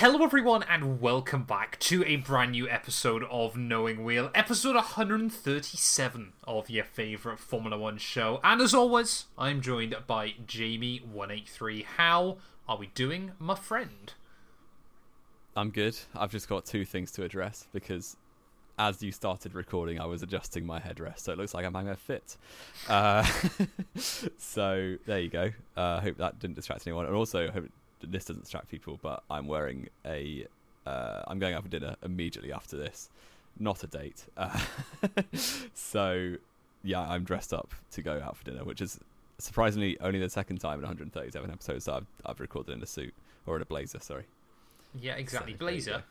Hello, everyone, and welcome back to a brand new episode of Knowing Wheel, episode 137 of your favourite Formula One show. And as always, I'm joined by Jamie183. How are we doing, my friend? I'm good. I've just got two things to address because as you started recording, I was adjusting my headrest, so it looks like I'm having a fit. Uh, so there you go. I uh, hope that didn't distract anyone, and also hope this doesn't distract people. But I'm wearing a. Uh, I'm going out for dinner immediately after this, not a date. Uh, so yeah, I'm dressed up to go out for dinner, which is surprisingly only the second time in 137 episodes that I've, I've recorded in a suit or in a blazer. Sorry. Yeah, exactly. So, Blazer.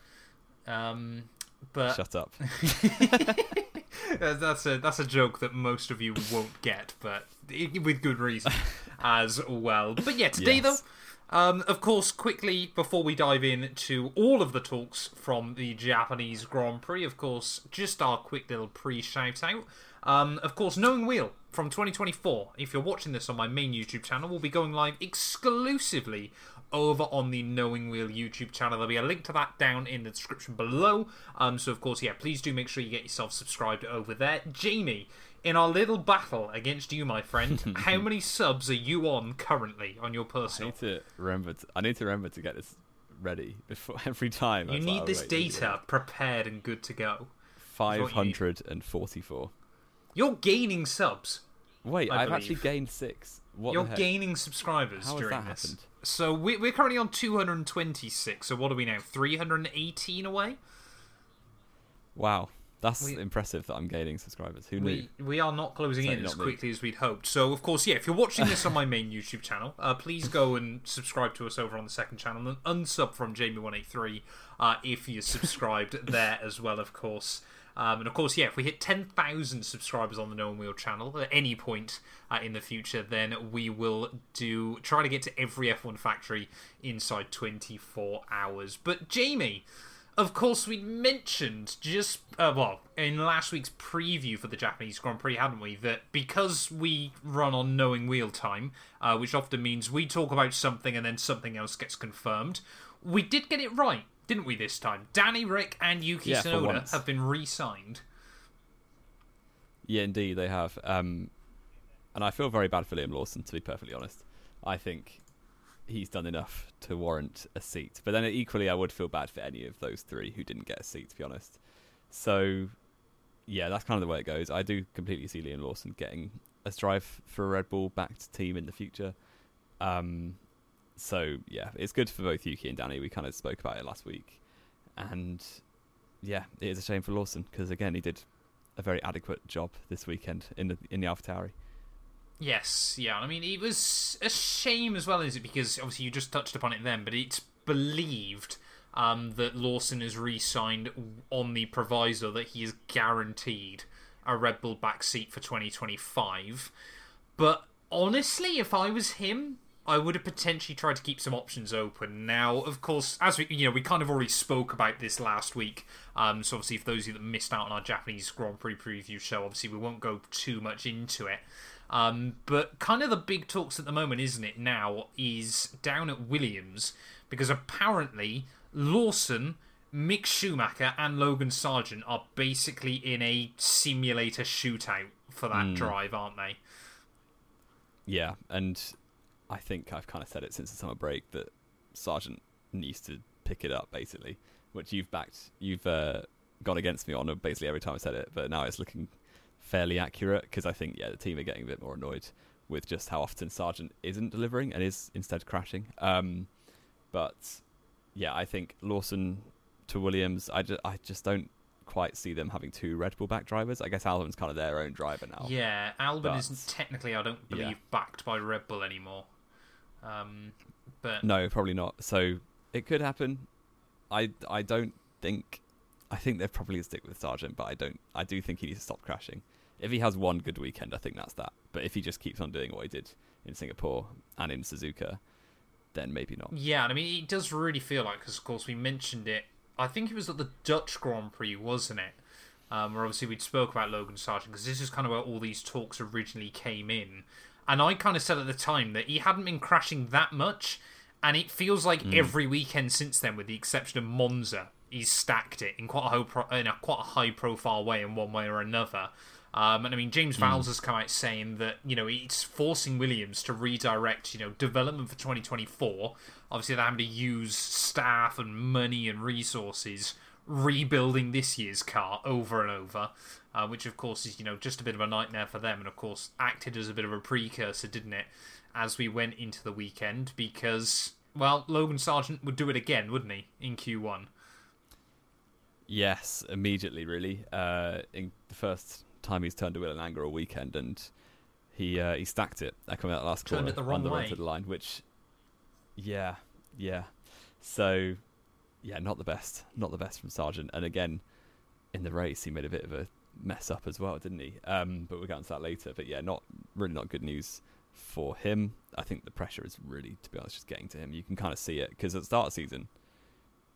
Um, but shut up. that's a that's a joke that most of you won't get, but with good reason as well. But yeah, today yes. though. Um, of course, quickly before we dive in to all of the talks from the Japanese Grand Prix, of course, just our quick little pre shout out. Um, of course, Knowing Wheel from 2024. If you're watching this on my main YouTube channel, will be going live exclusively over on the Knowing Wheel YouTube channel. There'll be a link to that down in the description below. Um, so, of course, yeah, please do make sure you get yourself subscribed over there. Jamie, in our little battle against you, my friend, how many subs are you on currently on your personal? I need to remember. To, I need to remember to get this ready before every time. You need this data prepared and good to go. Five hundred and forty-four. You're gaining subs. Wait, I have actually gained six. What You're gaining subscribers How during this. Happened? So we, we're currently on 226. So what are we now? 318 away. Wow, that's we, impressive that I'm gaining subscribers. Who we, knew? We are not closing in as quickly me. as we'd hoped. So of course, yeah. If you're watching this on my main YouTube channel, uh, please go and subscribe to us over on the second channel and unsub from Jamie183 uh, if you're subscribed there as well. Of course. Um, and of course, yeah, if we hit 10,000 subscribers on the Knowing Wheel channel at any point uh, in the future, then we will do try to get to every F1 factory inside 24 hours. But Jamie, of course, we mentioned just uh, well in last week's preview for the Japanese Grand Prix, hadn't we? That because we run on knowing wheel time, uh, which often means we talk about something and then something else gets confirmed, we did get it right didn't we, this time? Danny Ric and Yuki yeah, Tsunoda have been re signed. Yeah, indeed, they have. Um, and I feel very bad for Liam Lawson, to be perfectly honest. I think he's done enough to warrant a seat. But then equally, I would feel bad for any of those three who didn't get a seat, to be honest. So, yeah, that's kind of the way it goes. I do completely see Liam Lawson getting a strive for a Red Bull backed team in the future. Um, so yeah, it's good for both Yuki and Danny. We kind of spoke about it last week, and yeah, it is a shame for Lawson because again he did a very adequate job this weekend in the in the AlphaTauri. Yes, yeah. I mean, it was a shame as well, is it? Because obviously you just touched upon it then, but it's believed um, that Lawson is re-signed on the proviso that he is guaranteed a Red Bull back seat for 2025. But honestly, if I was him, I would have potentially tried to keep some options open. Now, of course, as we you know, we kind of already spoke about this last week. Um, so obviously, for those of you that missed out on our Japanese Grand Prix preview show, obviously we won't go too much into it. Um, but kind of the big talks at the moment, isn't it? Now is down at Williams because apparently Lawson, Mick Schumacher, and Logan Sargeant are basically in a simulator shootout for that mm. drive, aren't they? Yeah, and I think I've kind of said it since the summer break that Sargeant needs to pick it up, basically, which you've backed, you've uh, gone against me on basically every time I said it, but now it's looking fairly accurate because I think, yeah, the team are getting a bit more annoyed with just how often Sargeant isn't delivering and is instead crashing. Um, but yeah, I think Lawson to Williams, I just, I just don't quite see them having two Red Bull back drivers. I guess Albon's kind of their own driver now. Yeah, Albon but, isn't technically, I don't believe, yeah. backed by Red Bull anymore. Um, but no, probably not. So it could happen. I I don't think. I think they'll probably stick with Sargeant, but I don't. I do think he needs to stop crashing. If he has one good weekend, I think that's that. But if he just keeps on doing what he did in Singapore and in Suzuka, then maybe not. Yeah, and I mean, it does really feel like, because of course we mentioned it. I think it was at the Dutch Grand Prix, wasn't it? Um, where obviously we spoke about Logan Sargeant because this is kind of where all these talks originally came in. And I kind of said at the time that he hadn't been crashing that much. and it feels like mm. every weekend since then, with the exception of Monza, he's stacked it in quite a pro- in a quite a high profile way in one way or another. Um, and I mean, James Vowles mm. has come out saying that you know it's forcing Williams to redirect you know development for 2024. Obviously, they're having to use staff and money and resources rebuilding this year's car over and over, uh, which of course is you know just a bit of a nightmare for them, and of course acted as a bit of a precursor, didn't it, as we went into the weekend because well, Logan Sargeant would do it again, wouldn't he, in Q1? Yes, immediately, really. Uh, in the first time he's turned a wheel in anger all weekend, and he uh, he stacked it. That coming out last turned corner it the wrong on the way. to the line, which, yeah, yeah. So, yeah, not the best, not the best from Sargeant. And again, in the race, he made a bit of a mess up as well, didn't he? Um, but we'll get into that later. But yeah, not really not good news for him. I think the pressure is really, to be honest, just getting to him. You can kind of see it because at the start of the season,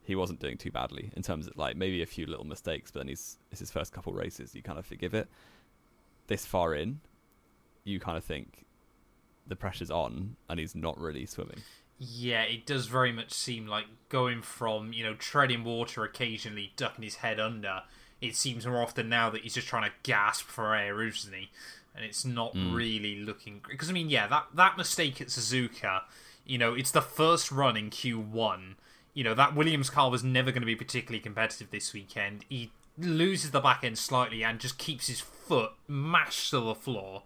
he wasn't doing too badly in terms of like maybe a few little mistakes, but then he's it's his first couple races. You kind of forgive it. This far in, you kind of think the pressure's on, and he's not really swimming. Yeah, it does very much seem like going from you know treading water occasionally, ducking his head under. It seems more often now that he's just trying to gasp for air, isn't he? And it's not mm. really looking because I mean, yeah, that that mistake at Suzuka, you know, it's the first run in Q1 you know that Williams car was never going to be particularly competitive this weekend. He loses the back end slightly and just keeps his foot mashed to the floor.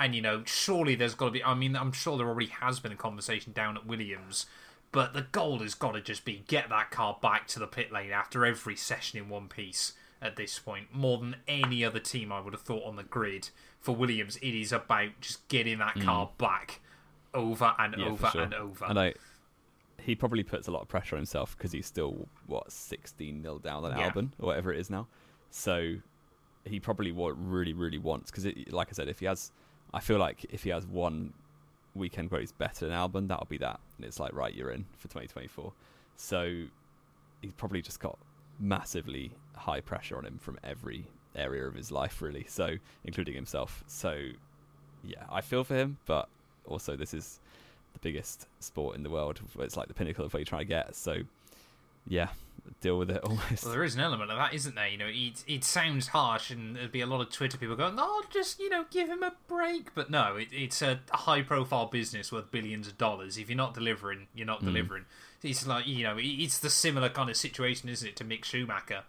And you know, surely there's got to be. I mean, I'm sure there already has been a conversation down at Williams, but the goal has got to just be get that car back to the pit lane after every session in one piece. At this point, more than any other team, I would have thought on the grid for Williams, it is about just getting that mm. car back over and yeah, over sure. and over. And I, he probably puts a lot of pressure on himself because he's still what 16 nil down on yeah. Albon or whatever it is now. So he probably what really really wants because like I said, if he has, I feel like if he has one weekend where he's better than Albon, that'll be that, and it's like right, you're in for 2024. So he's probably just got massively high pressure on him from every area of his life, really. So including himself. So yeah, I feel for him, but also this is the biggest sport in the world. It's like the pinnacle of what you're trying to get. So, yeah, deal with it almost. Well, there is an element of that, isn't there? You know, it it sounds harsh, and there'd be a lot of Twitter people going, "Oh, just you know, give him a break." But no, it, it's a high profile business worth billions of dollars. If you're not delivering, you're not mm. delivering. It's like you know, it's the similar kind of situation, isn't it, to Mick Schumacher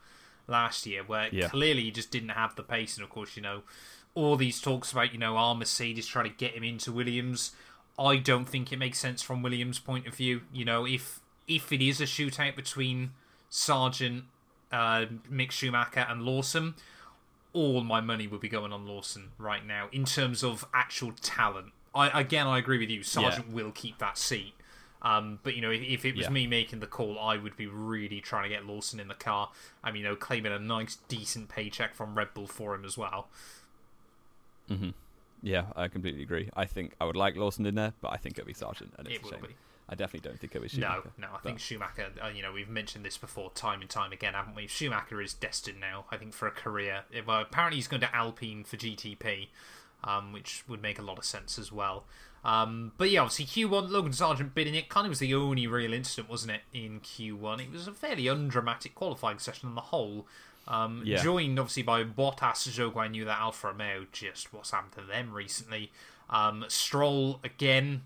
last year, where yeah. clearly he just didn't have the pace, and of course, you know. All these talks about, you know, our Mercedes trying to get him into Williams I don't think it makes sense from Williams' point of view. You know, if if it is a shootout between Sargeant, uh, Mick Schumacher, and Lawson, all my money would be going on Lawson right now in terms of actual talent. I again, I agree with you. Sargeant yeah. will keep that seat. Um, but you know, if, if it was yeah. me making the call, I would be really trying to get Lawson in the car. I mean, you know, claiming a nice, decent paycheck from Red Bull for him as well. Mm-hmm. Yeah, I completely agree. I think I would like Lawson in there, but I think it'll be Sargeant, and it's it a shame. Be. I definitely don't think it'll be Schumacher. No, no, I but... think Schumacher. Uh, you know, we've mentioned this before, time and time again, haven't we? Schumacher is destined now. I think for a career. Well, apparently he's going to Alpine for GTP, um, which would make a lot of sense as well. Um, but yeah, obviously Q1, Logan Sargeant bidding it kind of was the only real incident, wasn't it, in Q1? It was a fairly undramatic qualifying session on the whole. Um, yeah. Joined obviously by Bottas, Zhou Guanyu, that Alfa Romeo. Just what's happened to them recently? Um, Stroll again.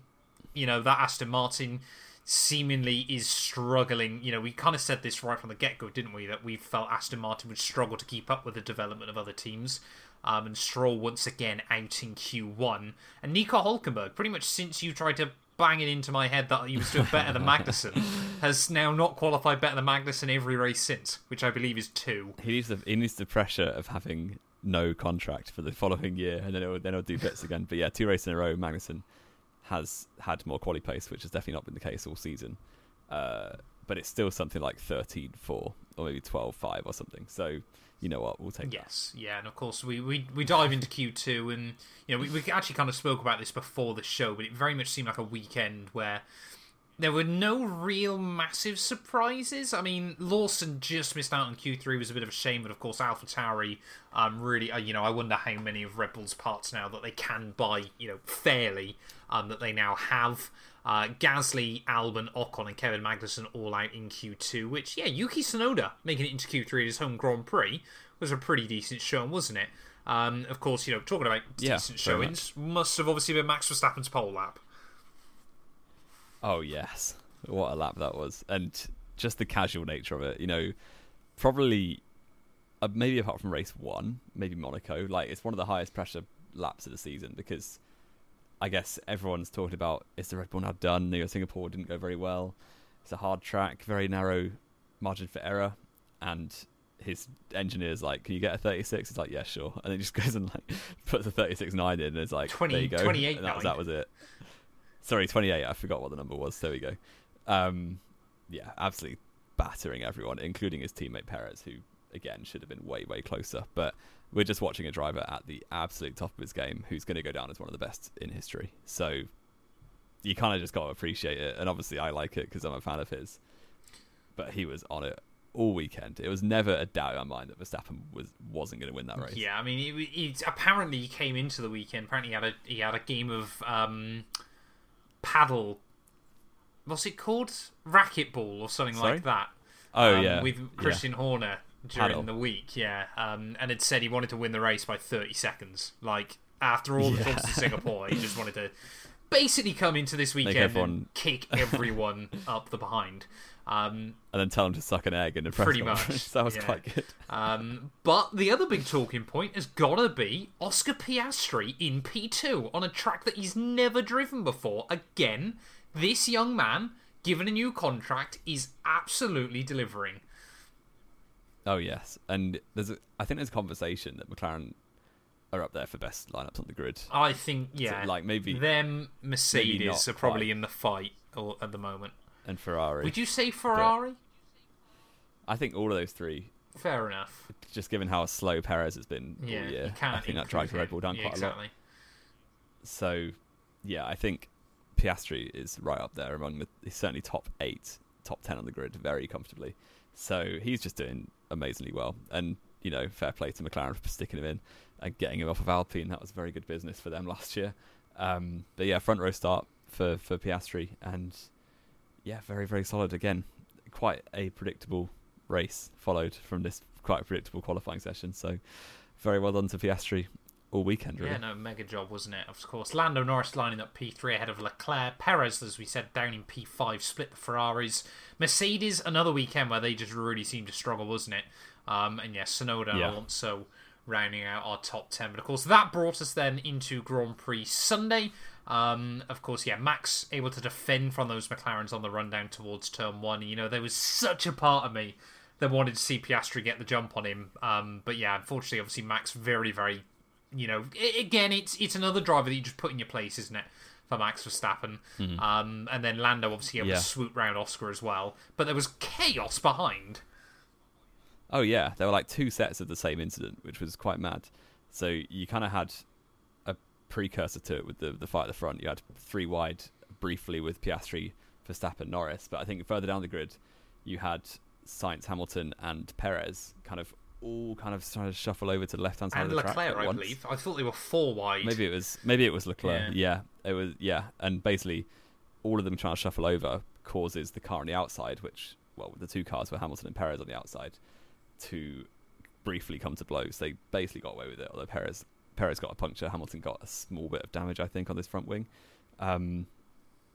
You know that Aston Martin seemingly is struggling. You know, we kind of said this right from the get go, didn't we? That we felt Aston Martin would struggle to keep up with the development of other teams. Um, and Stroll once again out in Q1. And Nico Hulkenberg, pretty much since you tried to bang it into my head that he was doing better than Magnussen, has now not qualified better than Magnussen every race since, which I believe is two. He needs the he needs the pressure of having no contract for the following year, and then he'll, then he'll do bits again. But yeah, two races in a row, Magnussen has had more quality pace, which has definitely not been the case all season. Uh, but it's still something like 13-4 or maybe 12-5 or something. So you know what, we'll take yes, that. yeah, and of course we, we we dive into Q two, and you know we, we actually kind of spoke about this before the show, but it very much seemed like a weekend where there were no real massive surprises. I mean, Lawson just missed out on Q3 was a bit of a shame, but of course, AlphaTauri, um, really, uh, you know, I wonder how many of Red Bull's parts now that they can buy, you know, fairly, um, that they now have. Uh, Gasly, Albon, Ocon, and Kevin Magnussen all out in Q2, which, yeah, Yuki Tsunoda making it into Q3 at his home Grand Prix was a pretty decent showing, wasn't it? Um, of course, you know, talking about Yeah, decent showings, must have obviously been Max Verstappen's pole lap. Oh yes, what a lap that was, and just the casual nature of it. You know, probably uh, maybe apart from race one, maybe Monaco. Like it's one of the highest pressure laps of the season because I guess everyone's talking about is the Red Bull now done? You know, Singapore didn't go very well. It's a hard track, very narrow margin for error, and his engineer's like, "Can you get a 36?" He's like, "Yeah, sure," and then he just goes and like puts a 36.9 in, and it's like, 20 "There you go." 28.9. And that was that was it. Sorry, 28. I forgot what the number was. There we go. Um, yeah, absolutely battering everyone, including his teammate Perez, who again should have been way way closer. But we're just watching a driver at the absolute top of his game, who's going to go down as one of the best in history. So you kind of just got to appreciate it, and obviously I like it because I'm a fan of his. But he was on it all weekend. It was never a doubt in my mind that Verstappen was wasn't going to win that race. Yeah, I mean, he, he apparently he came into the weekend. Apparently, he had a he had a game of um, paddle. What's it called? Racquetball or something Sorry? like that. Oh um, yeah, with Christian Horner during Paddle. the week. Yeah, um, and it said he wanted to win the race by thirty seconds. Like after all the Yeah. talks to Singapore, he just wanted to basically come into this weekend everyone- and kick everyone up the behind. Um, and then tell him to suck an egg in the press Pretty much, that was yeah. quite good. Um, but the other big talking point has got to be Oscar Piastri in P2 on a track that he's never driven before. Again, this young man, given a new contract, is absolutely delivering. Oh yes, and there's a, I think there's a conversation that McLaren are up there for best lineups on the grid. I think, yeah, like maybe- them Mercedes not are probably quite. in the fight or, at the moment. and Ferrari. Would you say Ferrari? I think all of those three, Fair enough. just given how slow Perez has been Yeah, all year, I think that drags. Red Bull down Yeah, quite a lot. So, yeah, I think Piastri is right up there among the. He's certainly top eight, top ten on the grid, very comfortably. So he's just doing amazingly well, and you know, fair play to McLaren for sticking him in and getting him off of Alpine. That was very good business for them last year. Um, but yeah, front row start for for Piastri, and yeah, very very solid again. Quite a predictable race followed from this quite predictable qualifying session. So very well done to Piastri all weekend. Really. Yeah, no, mega job, wasn't it? Of course, Lando Norris lining up P3 ahead of Leclerc. Perez, as we said, down in P5, split the Ferraris. Mercedes, another weekend where they just really seemed to struggle, wasn't it? Um, and yeah, Tsunoda Yeah. Alonso rounding out our top 10. But of course, that brought us then into Grand Prix Sunday. Um, of course, yeah, Max able to defend from those McLarens on the run down towards turn one. You know, there was such a part of me that wanted to see Piastri get the jump on him. Um, but yeah, unfortunately, obviously, Max very, very you know, again, it's it's another driver that you just put in your place, isn't it, for Max Verstappen? Um, and then Lando obviously able Yeah. to swoop round Oscar as well, but there was chaos behind. Oh yeah, there were like two sets of the same incident, which was quite mad. So you kind of had a precursor to it with the the fight at the front. You had three wide briefly with Piastri, Verstappen, Norris, but I think further down the grid, you had Sainz, Hamilton, and Perez kind of all kind of trying to shuffle over to the left hand side And of the track Leclerc, at I once. believe. I thought they were four wide. Maybe it was maybe it was Leclerc. Yeah. it was. Yeah, and basically, all of them trying to shuffle over causes the car on the outside, which well, the two cars were Hamilton and Perez on the outside, to briefly come to blows. They basically got away with it. Although Perez Perez got a puncture, Hamilton got a small bit of damage, I think, on this front wing, um,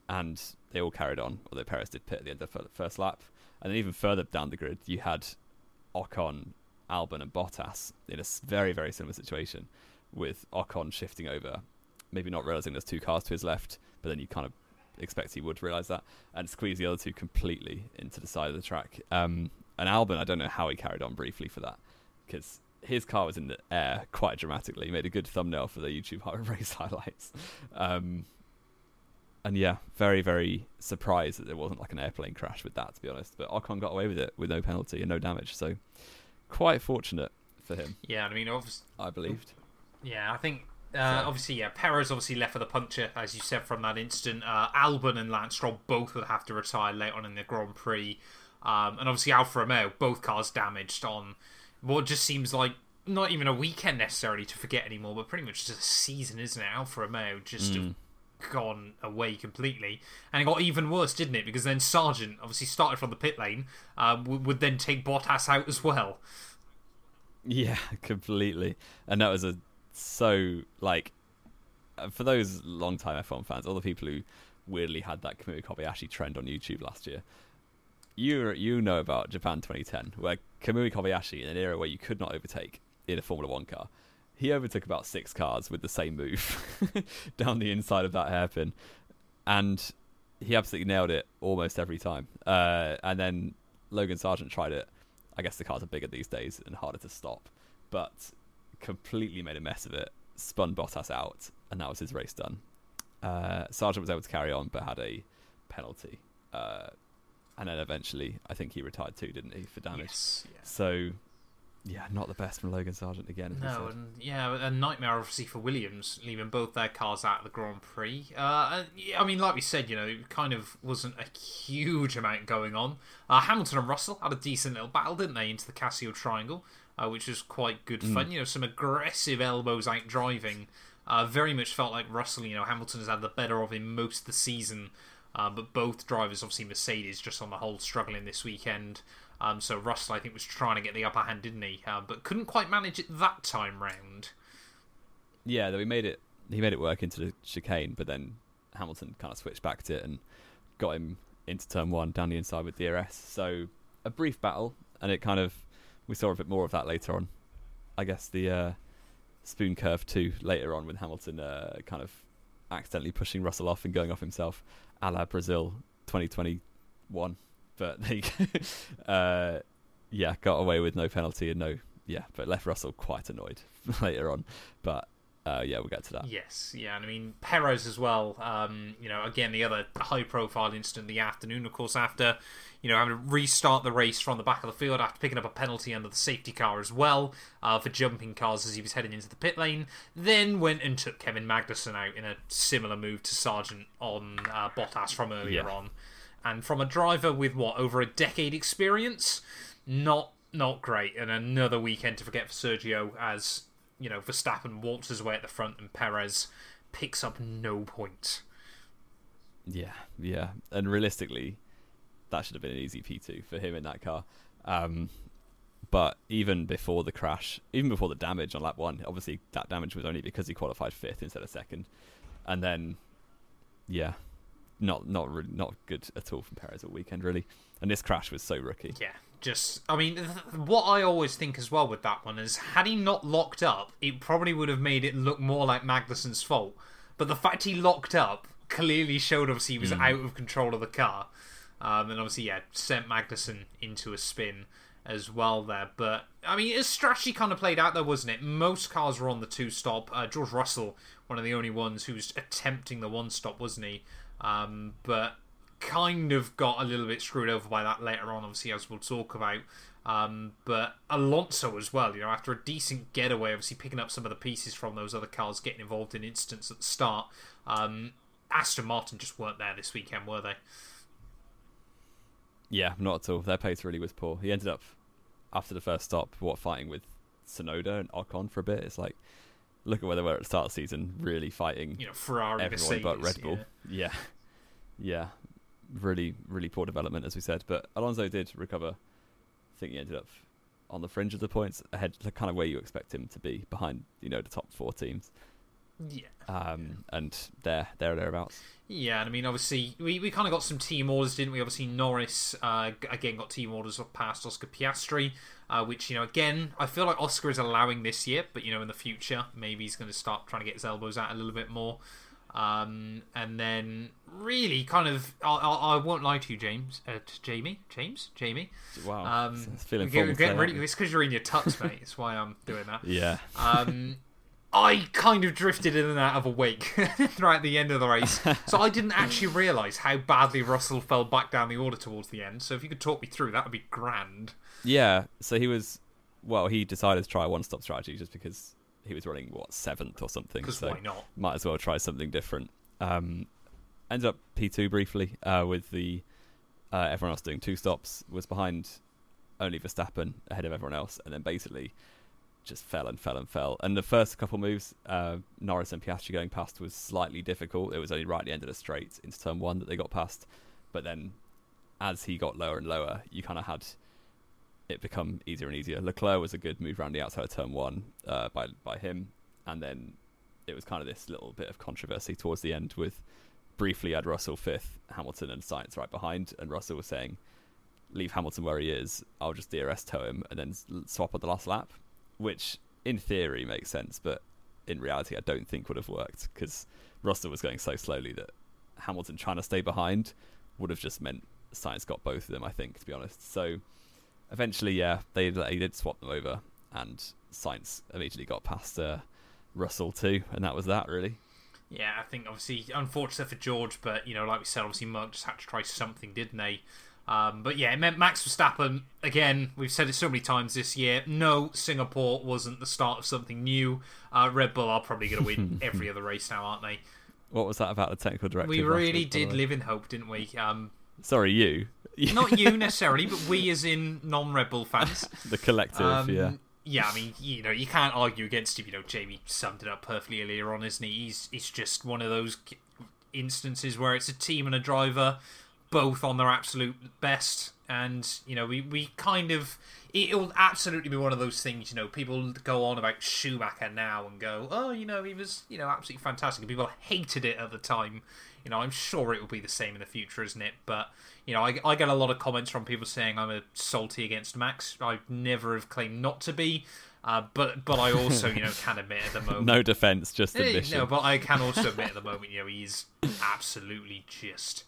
and they all carried on. Although Perez did pit at the end of the first lap, and then even further down the grid, you had Ocon, Albon, and Bottas in a very very similar situation with Ocon shifting over, maybe not realizing there's two cars to his left, but then you kind of expect he would realize that and squeeze the other two completely into the side of the track. Um, and Albon, I don't know how he carried on briefly for that because his car was in the air quite dramatically. He made a good thumbnail for the YouTube race highlights. Um, and yeah, very, very surprised that there wasn't like an airplane crash with that, to be honest. But Ocon got away with it with no penalty and no damage. So quite fortunate for him, Yeah, I mean, obviously, I believed. yeah, I think. Uh, obviously, yeah. Perez obviously left for the puncture, as you said from that instant. Uh, Albon and Lance Stroll both would have to retire late on in the Grand Prix, um, and obviously Alfa Romeo, both cars damaged on what just seems like not even a weekend necessarily to forget anymore, but pretty much just a season, isn't it? Alfa Romeo just Mm. Gone away completely, and it got even worse, didn't it? Because then Sargeant obviously started from the pit lane, uh, would then take Bottas out as well. Yeah, completely, and that was a so like uh, for those long-time F1 fans, all the people who weirdly had that Kamui Kobayashi trend on YouTube last year. You you know about Japan 2010, where Kamui Kobayashi, in an era where you could not overtake in a Formula One car, he overtook about six cars with the same move down the inside of that hairpin, and he absolutely nailed it almost every time. Uh, and then Logan Sargeant tried it. I guess the cars are bigger these days and harder to stop, but completely made a mess of it. Spun Bottas out, and that was his race done. Uh, Sargeant was able to carry on, but had a penalty. Uh, and then eventually, I think he retired too, didn't he, for damage? Yes, yeah. So, yeah, not the best from Logan Sargeant again. No, and yeah, a nightmare obviously for Williams, leaving both their cars out of the Grand Prix. Uh, I mean, like we said, you know, it kind of wasn't a huge amount going on. Uh, Hamilton and Russell had a decent little battle, didn't they, into the Casio Triangle, uh, which was quite good fun. You know, some aggressive elbows out driving. Uh, very much felt like Russell, you know, Hamilton has had the better of him most of the season. Uh, but both drivers, obviously Mercedes, just on the whole, struggling this weekend. Um, so Russell, I think, was trying to get the upper hand, didn't he? Uh, but couldn't quite manage it that time round. Yeah, though he made it. He made it work into the chicane, but then Hamilton kind of switched back to it and got him into turn one down the inside with DRS. So a brief battle, and it kind of we saw a bit more of that later on. I guess the uh, spoon curve too later on with Hamilton uh, kind of accidentally pushing Russell off and going off himself, a la Brazil 2021. But they, uh, yeah, got away with no penalty and no, yeah, but left Russell quite annoyed later on. But uh, yeah, we'll get to that. Yes, yeah, and I mean Perez as well. Um, you know, again the other high-profile incident in the afternoon, of course, after you know having to restart the race from the back of the field after picking up a penalty under the safety car as well uh, for jumping cars as he was heading into the pit lane. Then went and took Kevin Magnussen out in a similar move to Sargeant on uh, Bottas from earlier Yeah. on, and from a driver with what over a decade experience, not not great, and another weekend to forget for Sergio as you know Verstappen waltzes away at the front and Perez picks up no point. Yeah, yeah, and realistically, that should have been an easy P two for him in that car. Um, but even before the crash, even before the damage on lap one, obviously that damage was only because he qualified fifth instead of second, and then, yeah, not not really, not good at all from Perez all weekend really. And this crash was so rookie. Yeah, just I mean, th- what I always think as well with that one is had he not locked up, it probably would have made it look more like Magnussen's fault. But the fact he locked up clearly showed obviously he was out of control of the car, um, and obviously yeah sent Magnussen into a spin as well there. But I mean, his strategy kind of played out there, wasn't it? Most cars were on the two stop. Uh, George Russell, one of the only ones who was attempting the one stop, wasn't he? Um, but kind of got a little bit screwed over by that later on, obviously, as we'll talk about. Um, but Alonso as well, you know, after a decent getaway, obviously picking up some of the pieces from those other cars, getting involved in incidents at the start. Um, Aston Martin just weren't there this weekend, were they? Yeah, not at all. Their pace really was poor. He ended up after the first stop, what fighting with Tsunoda and Ocon for a bit. It's like look at where they were at the start of the season, really fighting You know, Ferrari, everyone Mercedes, but Red Bull. yeah. Yeah. yeah, really, really poor development as we said. But Alonso did recover. I think he ended up on the fringe of the points, ahead, kind of where you expect him to be, behind you know the top four teams. Yeah. Um, and there, there, thereabouts. Yeah, and I mean, obviously, we, we kind of got some team orders, didn't we? Obviously, Norris, uh, again, got team orders past Oscar Piastri, uh, which, you know, again, I feel like Oscar is allowing this year, but, you know, in the future, maybe he's going to start trying to get his elbows out a little bit more. Um, and then, really, kind of, I, I, I won't lie to you, James, uh, t- Jamie, James, Jamie. Wow, Um, it's feeling getting, formal really, it's because you're in your tux, mate. That's why I'm doing that. Yeah, Um, I kind of drifted in and out of a wake throughout the end of the race, so I didn't actually realise how badly Russell fell back down the order towards the end. So if you could talk me through, that would be grand. Yeah, so he was well. He decided to try a one-stop strategy just because he was running what seventh or something. Because So why not? might as well try something different. Um, ended up P two briefly uh, with the uh, everyone else doing two stops. Was behind only Verstappen ahead of everyone else, and then basically just fell and fell and fell. And the first couple moves, uh, Norris and Piastri going past was slightly difficult. It was only right at the end of the straight into turn one that they got past. But then, as he got lower and lower, you kind of had it become easier and easier. Leclerc was a good move around the outside of turn one uh, by by him, and then it was kind of this little bit of controversy towards the end with briefly had Russell fifth, Hamilton and Sainz right behind, and Russell was saying, "Leave Hamilton where he is. I'll just DRS tow him and then swap at the last lap," which in theory makes sense, but in reality I don't think would have worked because Russell was going so slowly that Hamilton trying to stay behind would have just meant Sainz got both of them. I think to be honest, so eventually, yeah, they they did swap them over, and Sainz immediately got past uh, Russell too, and that was that really. Yeah, I think obviously unfortunate for George, but you know, like we said, obviously Mark just had to try something, didn't they? Um, but yeah, it meant Max Verstappen again. We've said it so many times this year. No, Singapore wasn't the start of something new. Uh, Red Bull are probably going to win every other race now, aren't they? What was that about the technical director? We really did live in hope, didn't we? Um, Sorry, you. not you necessarily, but we as in non-Red Bull fans. the collective, um, yeah. Yeah, I mean, you know, you can't argue against him. You know, Jamie summed it up perfectly earlier on, isn't he? He's it's just one of those instances where it's a team and a driver, both on their absolute best, and you know, we we kind of it will absolutely be one of those things. You know, people go on about Schumacher now and go, oh, you know, he was you know absolutely fantastic. And people hated it at the time. You know, I'm sure it will be the same in the future, isn't it? But you know, I, I get a lot of comments from people saying I'm a salty against Max. I never have claimed not to be. Uh, but but I also you know can admit at the moment no defense just eh, admission. no but I can also admit at the moment you know he's absolutely just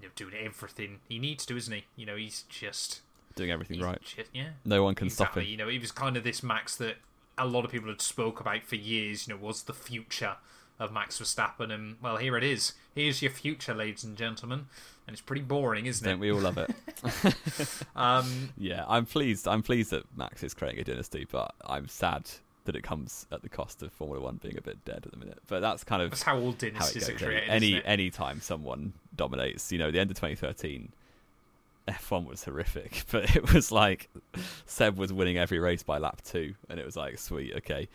you know doing everything he needs to isn't he you know he's just doing everything right just, yeah no one can exactly. stop him you know he was kind of this Max that a lot of people had spoke about for years you know was the future of Max Verstappen and well here it is here's your future ladies and gentlemen and it's pretty boring, isn't Don't it? we all love it? um, yeah, I'm pleased. I'm pleased that Max is creating a dynasty, but I'm sad that it comes at the cost of Formula One being a bit dead at the minute. But that's kind of that's how all dynasties how are created. Any any time someone dominates, you know, the end of 2013. F1 was horrific, but it was like Seb was winning every race by lap two, and it was like, sweet, okay,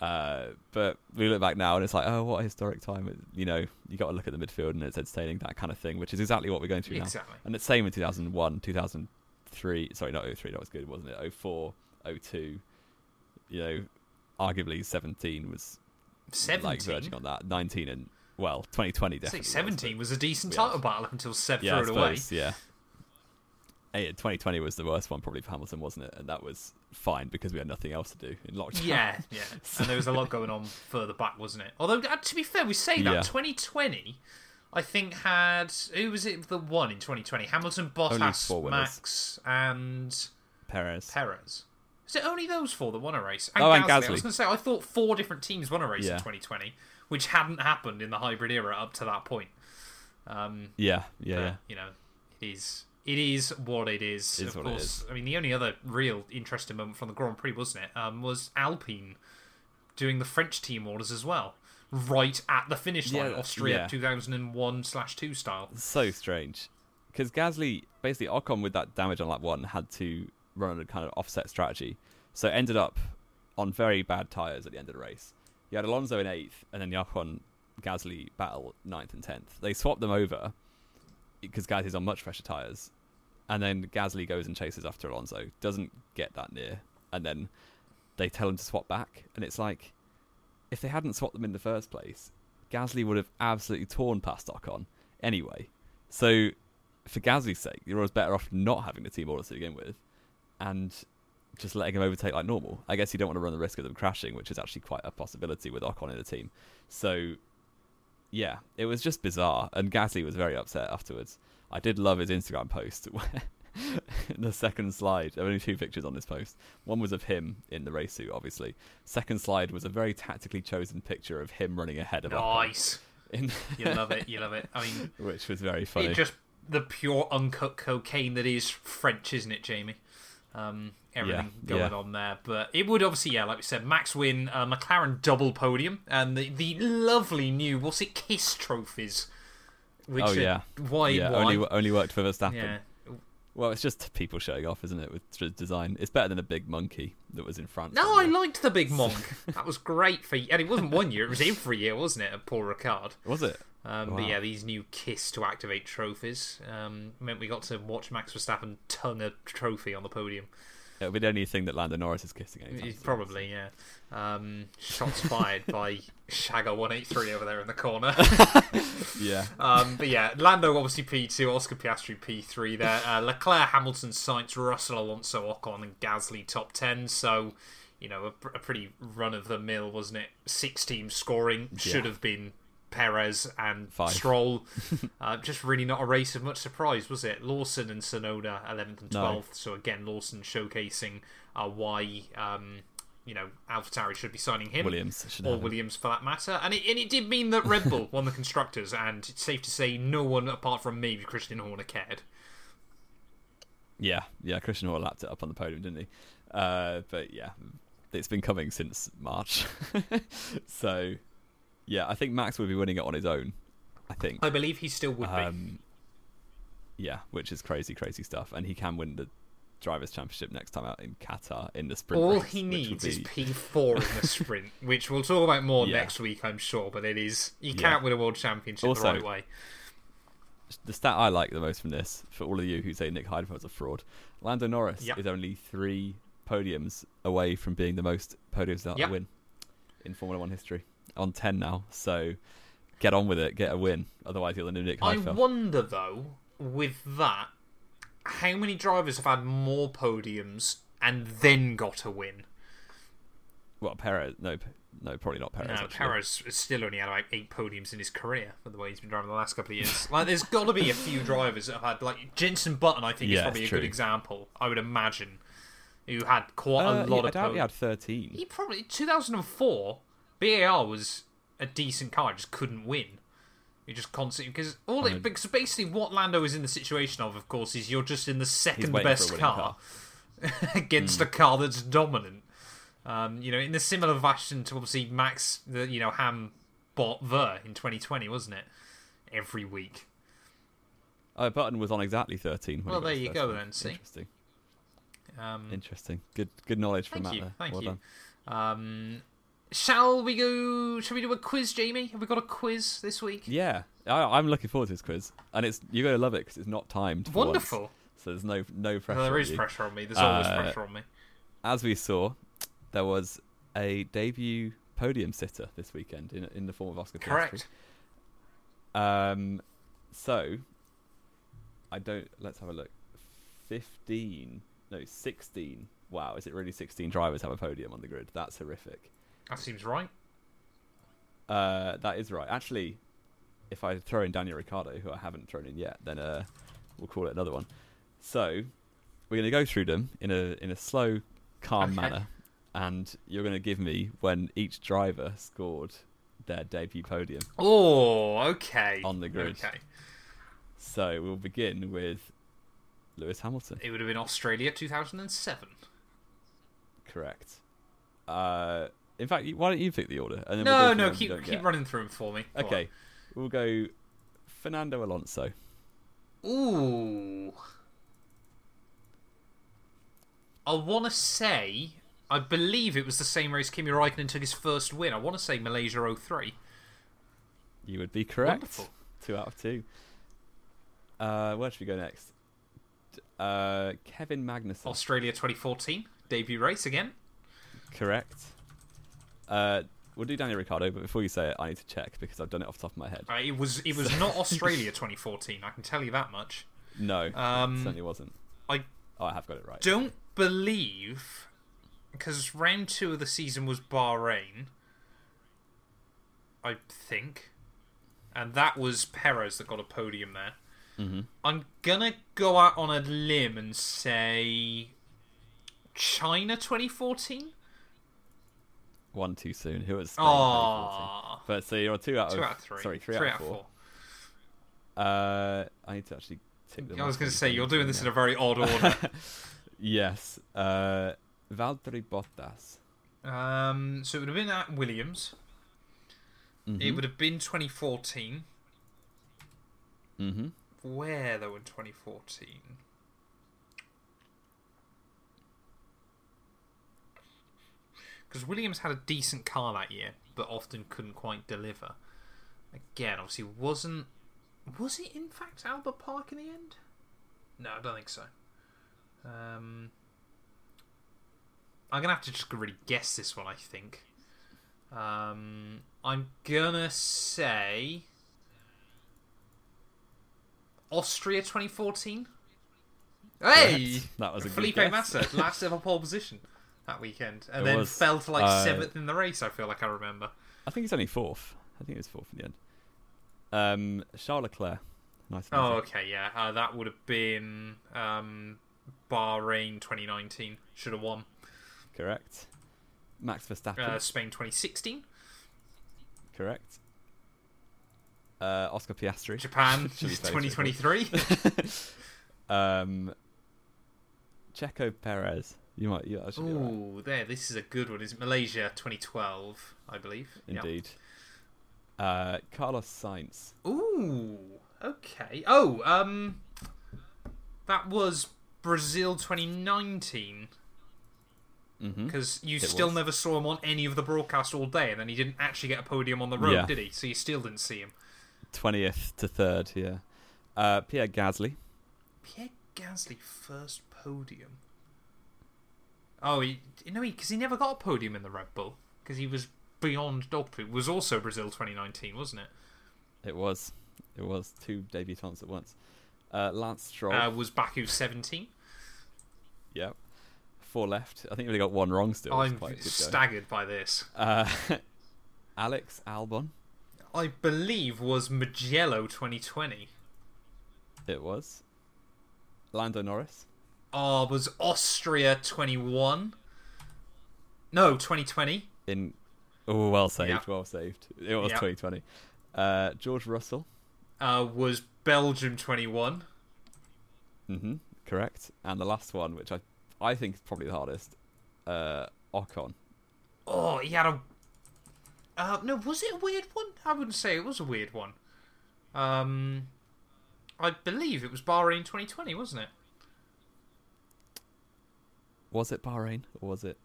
uh, but we look back now and it's like, oh, what a historic time. You know, you got to look at the midfield and it's entertaining, that kind of thing, which is exactly what we're going through now, exactly. now. And it's same in 2001, 2003. Sorry, not 03, that was good, wasn't it? 04, 02. You know, arguably 17 was 17? like verging on that. 19 and, well, 2020 definitely. 17 was, was, a decent title yeah. battle until Seb yeah, threw it away. Yeah. 2020 was the worst one probably for Hamilton, wasn't it? And that was fine because we had nothing else to do in lockdown. Yeah, yeah. and there was a lot going on further back, wasn't it? Although, uh, to be fair, we say that yeah. 2020, I think had who was it the one in 2020? Hamilton, Bottas, Max, and Perez. Perez. Is it only those four that won a race? And oh, Gasly. and Gasly. I was going to say I thought four different teams won a race yeah. in 2020, which hadn't happened in the hybrid era up to that point. Um, yeah, yeah, yeah. You know, it is it is what it is. It is of course, I mean, the only other real interesting moment from the Grand Prix, wasn't it? Um, was Alpine doing the French team orders as well, right at the finish line, yeah, Austria two thousand and one slash two style. So strange, because Gasly basically Ocon with that damage on lap one had to run a kind of offset strategy, so ended up on very bad tires at the end of the race. You had Alonso in eighth, and then the Ocon Gasly battle ninth and tenth. They swapped them over because Gasly's on much fresher tyres, and then Gasly goes and chases after Alonso, doesn't get that near, and then they tell him to swap back, and it's like if they hadn't swapped them in the first place, Gasly would have absolutely torn past Ocon anyway. So for Gasly's sake, you're always better off not having the team order to begin with, and just letting him overtake like normal. I guess you don't want to run the risk of them crashing, which is actually quite a possibility with Ocon in the team. So yeah, it was just bizarre, and Gasly was very upset afterwards. I did love his Instagram post where the second slide. There were only two pictures on this post. One was of him in the race suit, obviously. Second slide was a very tactically chosen picture of him running ahead of. Nice. In you love it. You love it. I mean, which was very funny. It just the pure uncut cocaine that is French, isn't it, Jamie? Um, everything yeah, going yeah. on there. But it would obviously, yeah, like we said, Max win, uh, McLaren double podium, and the, the lovely new, what's it, Kiss trophies. Which oh, yeah. Why, yeah, why? Only, only worked for Verstappen. Yeah. Well, it's just people showing off, isn't it? With design, it's better than a big monkey that was in France. No, I liked the big monk. that was great for, and it wasn't one year; it was every year, wasn't it? At Paul Ricard. was it? Um, Wow. But yeah, these new Kiss to activate trophies um, meant we got to watch Max Verstappen ton a trophy on the podium. It'll be the only thing that Lando Norris is kissing. anytime soon. Probably, yeah. Um, shots fired by Shagger one eight three over there in the corner. Yeah. Um, but yeah, Lando obviously P2, Oscar Piastri P3 there. Uh, Leclerc, Hamilton, Sainz, Russell, Alonso, Ocon, and Gasly top 10. So, you know, a, a pretty run of the mill, wasn't it? Six teams scoring. Should Yeah. have been Perez and Five. Stroll. uh, just really not a race of much surprise, was it? Lawson and Tsunoda, 11th and No. 12th. So, again, Lawson showcasing uh, why. Um, you know, AlphaTauri should be signing him Williams or. Williams for that matter. And it, and it did mean that Red Bull won the constructors, and it's safe to say no one apart from maybe Christian Horner cared. Yeah, yeah. Christian Horner lapped it up on the podium, didn't he? Uh, but yeah, it's been coming since March. so, yeah, I think Max would be winning it on his own. I think. I believe he still would be. Um, yeah, which is crazy, crazy stuff, and he can win the drivers' championship next time out in Qatar in the sprint. All race, he needs would is P4 in the sprint, which we'll talk about more Yeah. next week, I'm sure. But it is you Yeah. can't win a world championship Also- the right way. the stat I like the most from this, for all of you who say Nick Heidfeld is a fraud, Lando Norris Yep. is only three podiums away from being the most podiums without Yep. a win in Formula One history. On 10 now, so get on with it, get a win. Otherwise, you'll end up Nick I wonder though, with that, how many drivers have had more podiums and then got a win? Well, Perez, no, no, probably not Perez. No, actually. Perez still only had like eight podiums in his career for the way he's been driving the last couple of years. like, there's got to be a few drivers that have had like Jenson Button. I think is probably a it's good example. I would imagine, who had quite Uh, a lot yeah, I of. doubt he had 13. He probably 2004 BAR was a decent car, just couldn't win. You just constantly because all it because basically what Lando is in the situation of, of course, is you're just in the second best for a winning car, car. Hmm. against a car that's dominant. Um, you know, in the similar fashion to obviously Max, the you know Ham bought the in 2020, wasn't it? Every week. Oh, Button was on exactly 13. when Well, there you go then, see? Interesting. Um, Interesting. Good, good knowledge from Thank Matt you, there. thank well you. done. um, shall we go? Shall we do a quiz, Jamie? Have we got a quiz this week? Yeah, I, I'm looking forward to this quiz, and it's you're going to love it because it's not timed. for once. Wonderful. So there's no no pressure. Well, there on pressure on me. There's always Uh, pressure on me. As we saw, there was a debut podium sitter this weekend in in the form of Oscar Piastri. Correct. Um, so I don't. Let's have a look. Fifteen, no, sixteen. Wow, is it really sixteen drivers have a podium on the grid? That's horrific. That seems right. Uh, that is right. Actually, if I throw in Daniel Ricciardo, who I haven't thrown in yet, then uh, we'll call it another one. So we're going to go through them in a in a slow, calm Okay. manner, and you're going to give me when each driver scored their debut podium. Oh, okay. On the grid. Okay. So we'll begin with Lewis Hamilton. It would have been Australia 2007. Correct. Uh, in fact, why don't you pick the order? And then we'll No, through no, keep keep get. running through them for me. Go Okay, we'll go Fernando Alonso. on. Ooh. I want to say, I believe it was the same race Kimi Raikkonen took his first win. I want to say Malaysia 03. You would be correct. Wonderful. Two out of two. Uh, where should we go next? Uh, Kevin Magnussen. Australia 2014 debut race again. correct. Uh, we'll do Daniel Ricciardo, but before you say it, I need to check because I've done it off the top of my head. Uh, it was it was not Australia 2014. I can tell you that much. No, Um, it certainly wasn't. I Oh, I have got it right. don't believe because round two of the season was Bahrain, I think, and that was Perez that got a podium there. hmm I'm gonna go out on a limb and say China 2014. One too soon. Who was Spain 2014? Oh, But so you're two out of two out of three. Sorry, three, three out of four. Uh, I need to actually tick them. I was going to say you're doing this in a very odd order. Yes. Uh, Valtteri Bottas. um, so it would have been at Williams. It Mhm. would have been 2014. Mhm. Where though in 2014? Because Williams had a decent car that year, but often couldn't quite deliver. Again, obviously, wasn't was it in fact Albert Park in the end? No, I don't think so. Um, I'm gonna have to just really guess this one. I think. Um, I'm gonna say Austria 2014. Hey. That was a good Felipe guess. Massa, last ever pole position that weekend, and It then was. fell to like Uh, seventh in the race. I feel like I remember. I think he's only fourth. I think it was fourth in the end. Um, Charles Leclerc. Nice. Oh, okay, yeah, uh, that would have been um, Bahrain 2019. Should have won. correct. Max Verstappen. Uh, Spain 2016. correct. Uh, Oscar Piastri. Japan Should be fairly straightforward. 2023. Um, Checo Perez. You might. yeah, actually. be right. There. This is a good one. Is Malaysia 2012? I believe. Indeed. Uh, Carlos Sainz. Ooh. Okay. Oh, um, that was Brazil 2019 Mm-hmm. because you It still was. never saw him on any of the broadcasts all day, and then he didn't actually get a podium on the road, Yeah. did he? So you still didn't see him. Twentieth to third. Yeah. Uh, Pierre Gasly. Pierre Gasly first podium. Oh, he, no, because he, never got a podium in the Red Bull because he was beyond dog poop. It was also Brazil 2019, wasn't it? It was. It was two debutants at once. Uh, Lance Stroll. Uh, was Baku 17? Yep. Four left. I think we only got one wrong still. I'm quite a good go. staggered by this. Uh, Alex Albon. I believe was Mugello 2020. It was. Lando Norris. Oh, was Austria 21? No, 2020. In. Oh, well saved. Yeah. Well saved. It was Yeah. 2020. Uh, George Russell. Uh, was Belgium 21. hmm Correct. And the last one, which I I think is probably the hardest. Uh, Ocon. Oh, he had a. Uh, no, was it a weird one? I wouldn't say it was a weird one. Um, I believe it was Bahrain 2020, wasn't it? Was it Bahrain or was it?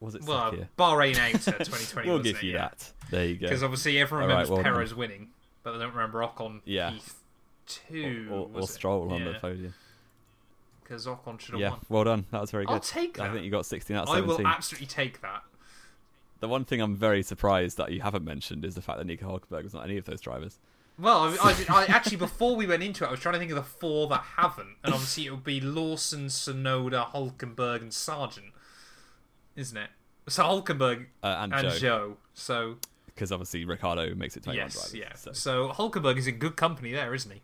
Was it Well, Sakhir? Bahrain out 2020. Uh, we'll give it? you yeah. that. There you go. Because obviously everyone All right, remembers well done. Perez winning, but they don't remember Ocon Yeah. P2. Or, or, or was it? Stroll on the podium. Because Ocon should have Yeah, won. well done. That was very good. I'll take that. I think you got 16 out of 17. I will absolutely take that. The one thing I'm very surprised that you haven't mentioned is the fact that Nico Hulkenberg was not any of those drivers. Well, I, I, I actually before we went into it, I was trying to think of the four that haven't, and obviously it would be Lawson, Tsunoda, Hulkenberg, and Sargeant, isn't it? So Hulkenberg Uh, and, and Zhou, Zhou. So because obviously Ricciardo makes it 21 yes, drivers. yeah. So. So. Hulkenberg is in good company there, isn't he?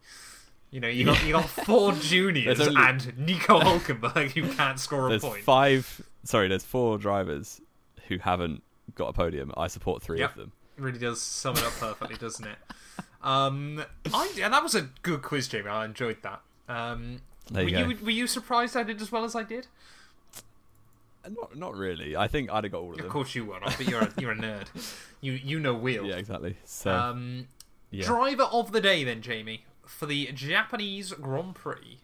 You know, you got you got four juniors only- and Nico Hulkenberg who can't score a There's point. five. Sorry, there's four drivers who haven't got a podium. I support three Yep. of them. really does sum it up perfectly, doesn't it? Um, I and that was a good quiz, Jamie. I enjoyed that. Um, There were you go. you were you surprised I did as well as I did? Not, not really. I think I'd have got all of them. Of course you were, but you're a, you're a nerd. You you know wheel. Yeah, exactly. So Um, yeah. driver of the day then, Jamie, for the Japanese Grand Prix.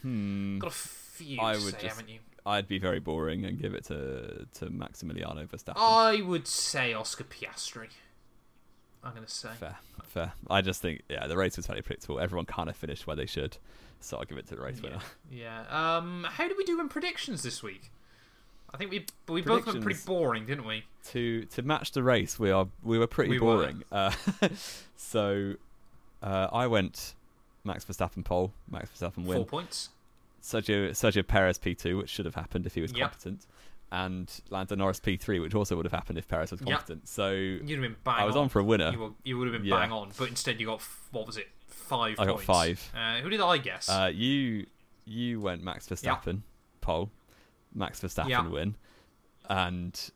hmm. Got a few, I to would say, just- haven't you? I'd be very boring and give it to to Maximiliano Verstappen. I would say Oscar Piastri. I'm gonna say. Fair, fair. I just think yeah, the race was fairly predictable. Everyone kind of finished where they should, so I'll give it to the race winner. Yeah. Um, how did we do in predictions this week? I think we we both went pretty boring, didn't we? To to match the race, we are we were pretty We were. boring. Uh, so uh, I went Max Verstappen pole, Max Verstappen win. Four points. Sergio Sergio Perez P2, which should have happened if he was Yep. competent, and Lando Norris P3, which also would have happened if Perez was Yep. So You'd have been bang. I was on for a winner. You, were, you would have been Yeah. bang on, but instead you got what was it? Five. I got five. Uh, who did I guess? Uh, you you went Max Verstappen pole, Max Verstappen Yeah. win, and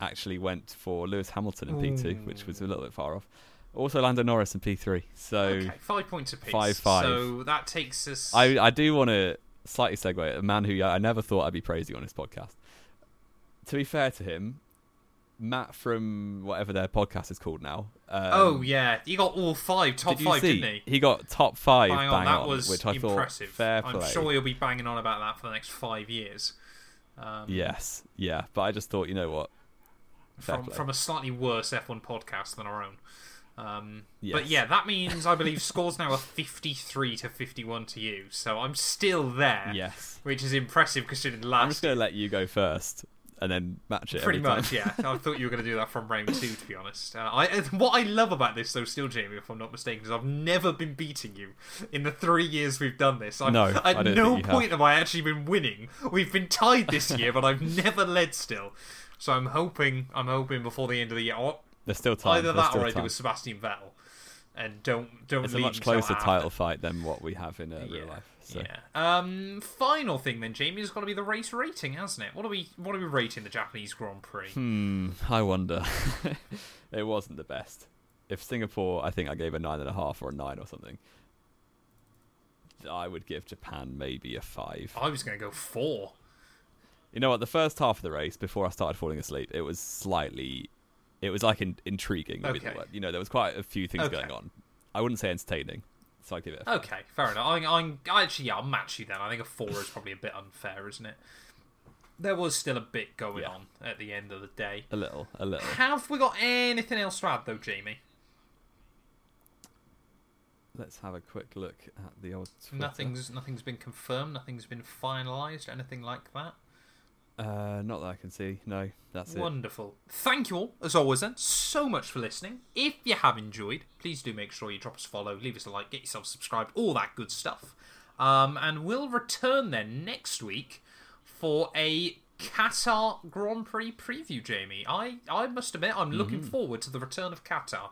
actually went for Lewis Hamilton in P2, which was a little bit far off. Also Lando Norris in P3. So okay, five points apiece. five, five. So that takes us. I I do want to slightly segue a man who I never thought I'd be praising on this podcast. To be fair to him, Matt from whatever their podcast is called now. Um, oh yeah, he got all five, top did five, see? didn't he? He got top five Bang bang, on, that on, was which I impressive. thought fair I'm sure he'll be banging on about that for the next five years. Um, Yes, yeah, but I just thought, you know what? Fair from play. from a slightly worse F1 podcast than our own. Um, But yeah, that means I believe scores now are 53 to 51 to you. So I'm still there, Yes. which is impressive considering last. I'm just going to let you go first and then match it. Pretty much, yeah. I thought you were going to do that from round two, to be honest. Uh, I what I love about this, though, still, Jamie, if I'm not mistaken, is I've never been beating you in the three years we've done this. I've, No, at no point have I actually been winning. We've been tied this year, but I've never led still. So I'm hoping, I'm hoping before the end of the year, or There's still time. either There's that or I do time. with Sebastian Vettel, and don't don't It's a much closer after. title fight than what we have in uh, Yeah. real life. So. Yeah. Um. Final thing then, Jamie, has got to be the race rating, hasn't it? What are we What are we rating the Japanese Grand Prix? Hmm, I wonder. it wasn't the best. If Singapore, I think I gave a nine and a half or a nine or something. I would give Japan maybe a five. I was going to go four. You know what? The first half of the race, before I started falling asleep, it was slightly, it was like in, intriguing. Okay. word. You know, there was quite a few things Okay. going on. I wouldn't say entertaining, so I give it. A. Okay, fair enough. I, I'm I actually yeah, I'll match you then. I think a four is probably a bit unfair, isn't it? There was still a bit going Yeah. on at the end of the day. A little, a little. Have we got anything else to add though, Jamie? Let's have a quick look at the old. Twitter. Nothing's nothing's been confirmed. Nothing's been finalised. Anything like that. Uh, not that I can see. No, that's it. Wonderful. Thank you all, as always, then, so much for listening. If you have enjoyed, please do make sure you drop us a follow, leave us a like, get yourself subscribed, all that good stuff. Um, and we'll return then next week for a Qatar Grand Prix preview, Jamie. I, I must admit, I'm looking forward to the return of Qatar.